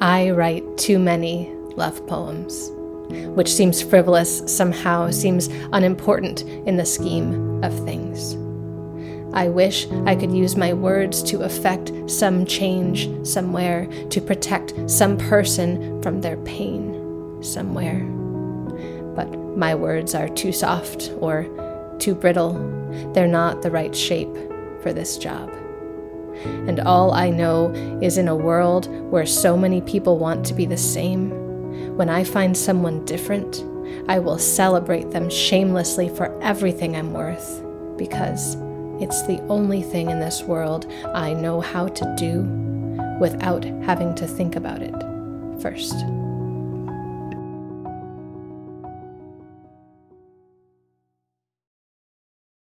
I write too many love poems, which seems frivolous somehow, seems unimportant in the scheme of things. I wish I could use my words to effect some change somewhere, to protect some person from their pain somewhere. But my words are too soft or too brittle. They're not the right shape for this job. And all I know is in a world where so many people want to be the same, when I find someone different, I will celebrate them shamelessly for everything I'm worth, because it's the only thing in this world I know how to do without having to think about it first.